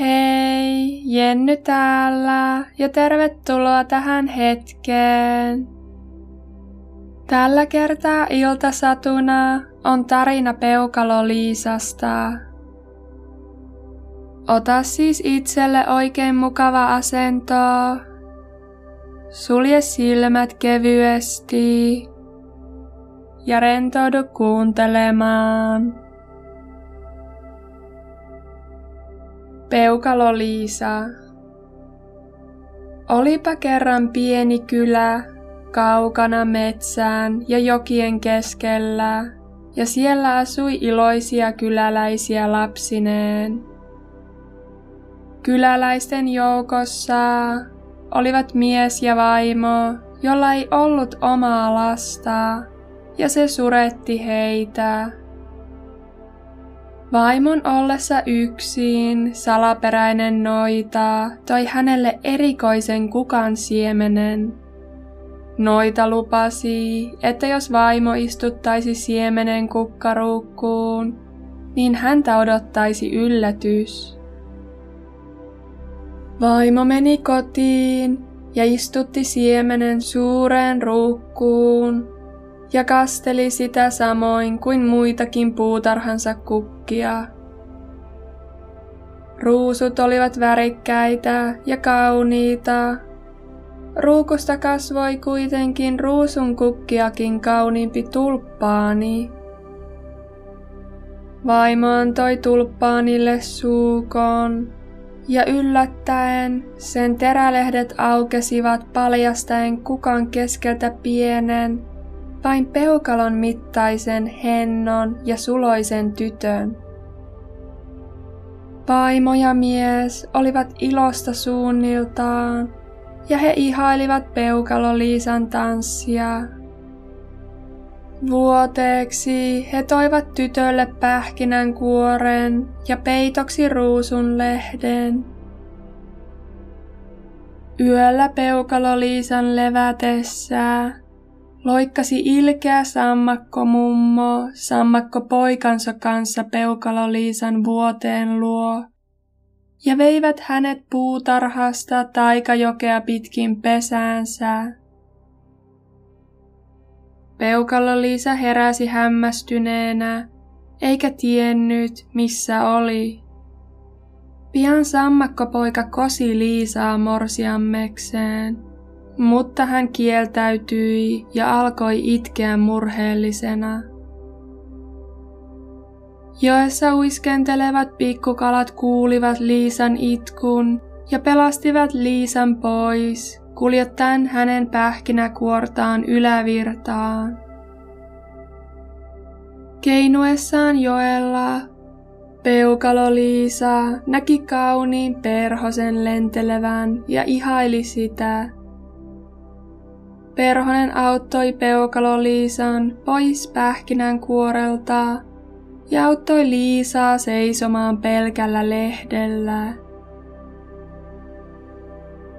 Hei, Jenny täällä ja tervetuloa tähän hetkeen. Tällä kertaa iltasatuna on tarina Peukalo Liisasta. Ota siis itselle oikein mukava asento. Sulje silmät kevyesti ja rentoudu kuuntelemaan. Peukalo Liisa. Olipa kerran pieni kylä kaukana metsään ja jokien keskellä, ja siellä asui iloisia kyläläisiä lapsineen. Kyläläisten joukossa olivat mies ja vaimo, jolla ei ollut omaa lasta, ja se suretti heitä. Vaimon ollessa yksin salaperäinen noita toi hänelle erikoisen kukan siemenen. Noita lupasi, että jos vaimo istuttaisi siemenen kukkaruukkuun, niin häntä odottaisi yllätys. Vaimo meni kotiin ja istutti siemenen suureen ruukkuun ja kasteli sitä samoin kuin muitakin puutarhansa kukkia. Ruusut olivat värikkäitä ja kauniita. Ruukusta kasvoi kuitenkin ruusun kukkiakin kauniimpi tulppaani. Vaimo antoi tulppaanille suukon, ja yllättäen sen terälehdet aukesivat paljastaen kukan keskeltä pienen, vain peukalon mittaisen hennon ja suloisen tytön. Vaimo ja mies olivat ilosta suunniltaan, ja he ihailivat peukalo Liisan tanssia. Vuoteeksi he toivat tytölle pähkinän kuoren ja peitoksi ruusun lehden. Yöllä peukalo Liisan levätessä Loikkasi ilkeä sammakko mummo sammakko poikansa kanssa peukalo Liisan vuoteen luo, ja veivät hänet puutarhasta taikajokea pitkin pesäänsä. Peukalo Liisa heräsi hämmästyneenä, eikä tiennyt, missä oli. Pian sammakkopoika kosi Liisaa morsiammekseen mutta hän kieltäytyi ja alkoi itkeä murheellisena. Joessa uiskentelevat pikkukalat kuulivat Liisan itkun ja pelastivat Liisan pois, kuljettaen hänen pähkinäkuortaan ylävirtaan. Keinuessaan joella Peukalo Liisa näki kauniin perhosen lentelevän ja ihaili sitä, Perhonen auttoi peukalo Liisan pois pähkinän kuorelta ja auttoi Liisaa seisomaan pelkällä lehdellä.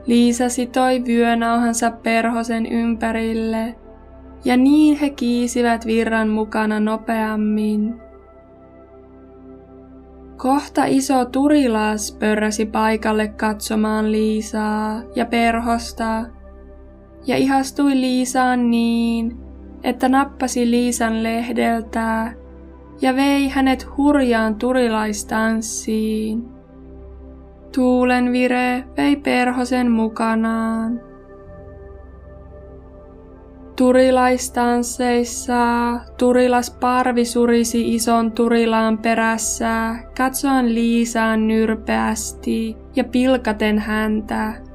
Liisa sitoi vyönauhansa perhosen ympärille ja niin he kiisivät virran mukana nopeammin. Kohta iso turilas pörräsi paikalle katsomaan Liisaa ja perhosta ja ihastui Liisaan niin, että nappasi Liisan lehdeltä ja vei hänet hurjaan turilaistanssiin. Tuulen vire vei perhosen mukanaan. Turilaistansseissa turilas parvi surisi ison turilaan perässä, katsoen Liisaan nyrpeästi ja pilkaten häntä.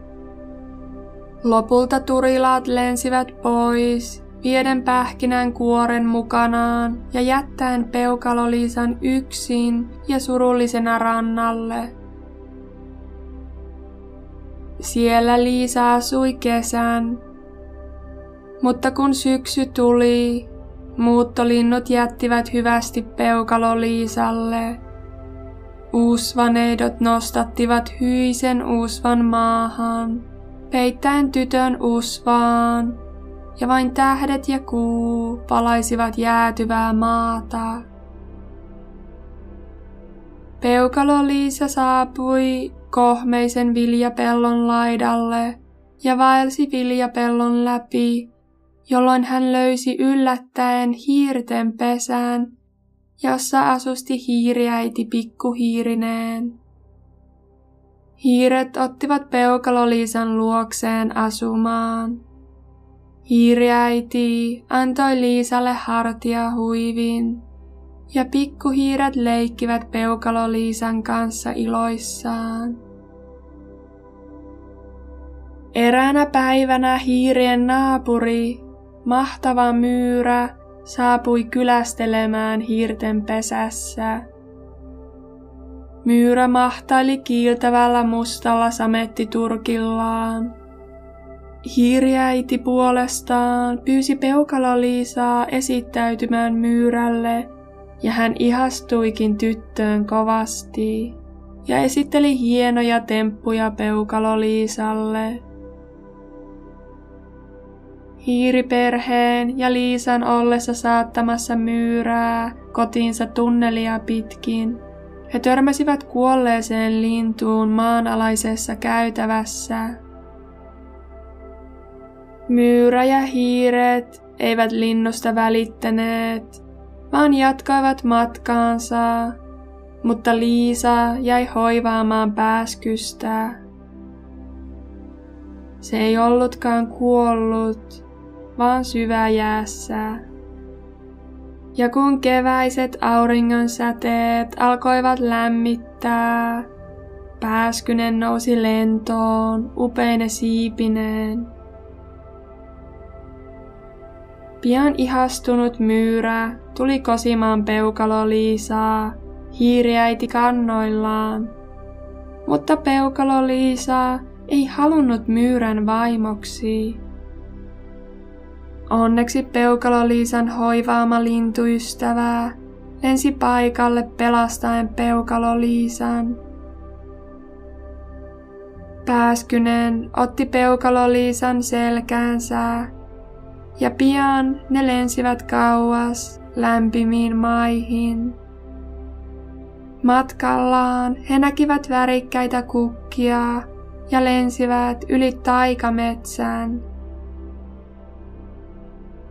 Lopulta turilaat lensivät pois, vieden pähkinän kuoren mukanaan ja jättäen peukaloliisan yksin ja surullisena rannalle. Siellä Liisa asui kesän, mutta kun syksy tuli, muuttolinnut jättivät hyvästi peukaloliisalle. Uusvaneidot nostattivat hyisen uusvan maahan peittäen tytön usvaan, ja vain tähdet ja kuu palaisivat jäätyvää maata. Peukalo-Liisa saapui kohmeisen viljapellon laidalle ja vaelsi viljapellon läpi, jolloin hän löysi yllättäen hiirten pesän, jossa asusti hiiriäiti pikkuhiirineen. Hiiret ottivat Peukalo-Liisan luokseen asumaan. Hiiriäiti antoi Liisalle hartia huivin, ja pikkuhiiret leikkivät Peukalo-Liisan kanssa iloissaan. Eräänä päivänä hiirien naapuri, mahtava myyrä, saapui kylästelemään hiirten pesässä. Myyrä mahtaili kiiltävällä mustalla samettiturkillaan. Hiiriäiti puolestaan pyysi Peukalo-Liisaa esittäytymään myyrälle, ja hän ihastuikin tyttöön kovasti ja esitteli hienoja temppuja Peukalo-Liisalle. Hiiriperheen ja Liisan ollessa saattamassa myyrää kotiinsa tunnelia pitkin, he törmäsivät kuolleeseen lintuun maanalaisessa käytävässä. Myyrä ja hiiret eivät linnusta välittäneet, vaan jatkoivat matkaansa, mutta Liisa jäi hoivaamaan pääskystä. Se ei ollutkaan kuollut, vaan syväjäässä. Ja kun keväiset auringon säteet alkoivat lämmittää, pääskynen nousi lentoon upeine siipineen. Pian ihastunut myyrä tuli kosimaan peukalo Liisaa, hiiriäiti kannoillaan. Mutta peukalo Liisaa ei halunnut myyrän vaimoksi. Onneksi Peukalo-Liisan hoivaama lintuystävää lensi paikalle pelastaen Peukalo-Liisan. Pääskynen otti Peukalo-Liisan selkäänsä ja pian ne lensivät kauas lämpimiin maihin. Matkallaan he näkivät värikkäitä kukkia ja lensivät yli taikametsän.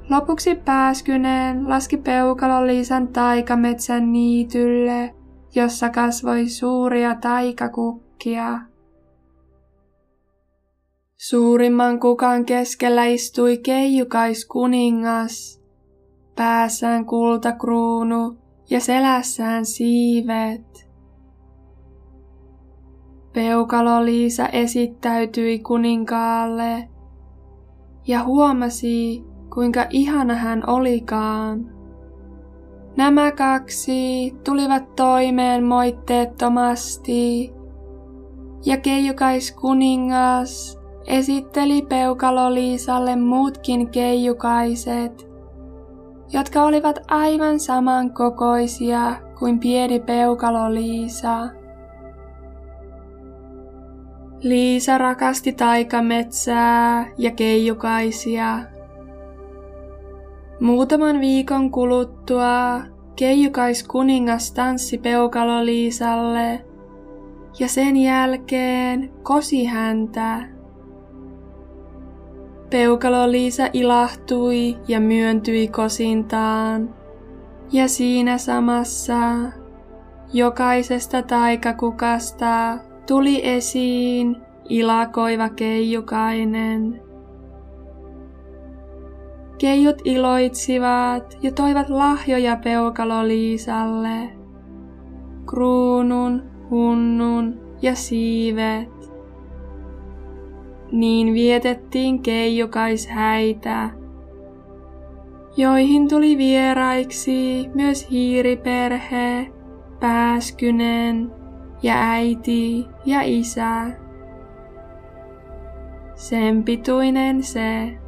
Lopuksi pääskyneen laski peukalo Liisan taikametsän niitylle, jossa kasvoi suuria taikakukkia. Suurimman kukan keskellä istui keijukais-kuningas, päässään kultakruunu ja selässään siivet. Peukalo Liisa esittäytyi kuninkaalle ja huomasi, kuinka ihana hän olikaan. Nämä kaksi tulivat toimeen moitteettomasti, ja keijukais kuningas esitteli Peukalo-Liisalle muutkin keijukaiset, jotka olivat aivan samankokoisia kuin pieni Peukalo-Liisa. Liisa rakasti taikametsää ja keijukaisia. Muutaman viikon kuluttua keijukais kuningas tanssi peukalo Liisalle ja sen jälkeen kosi häntä. Peukalo Liisa ilahtui ja myöntyi kosintaan, ja siinä samassa jokaisesta taikakukasta tuli esiin ilakoiva keijukainen. Keijut iloitsivat ja toivat lahjoja peukalo Liisalle. Kruunun, hunnun ja siivet. Niin vietettiin keijukaishäitä, joihin tuli vieraiksi myös hiiriperhe, pääskynen ja äiti ja isä. Sen pituinen se.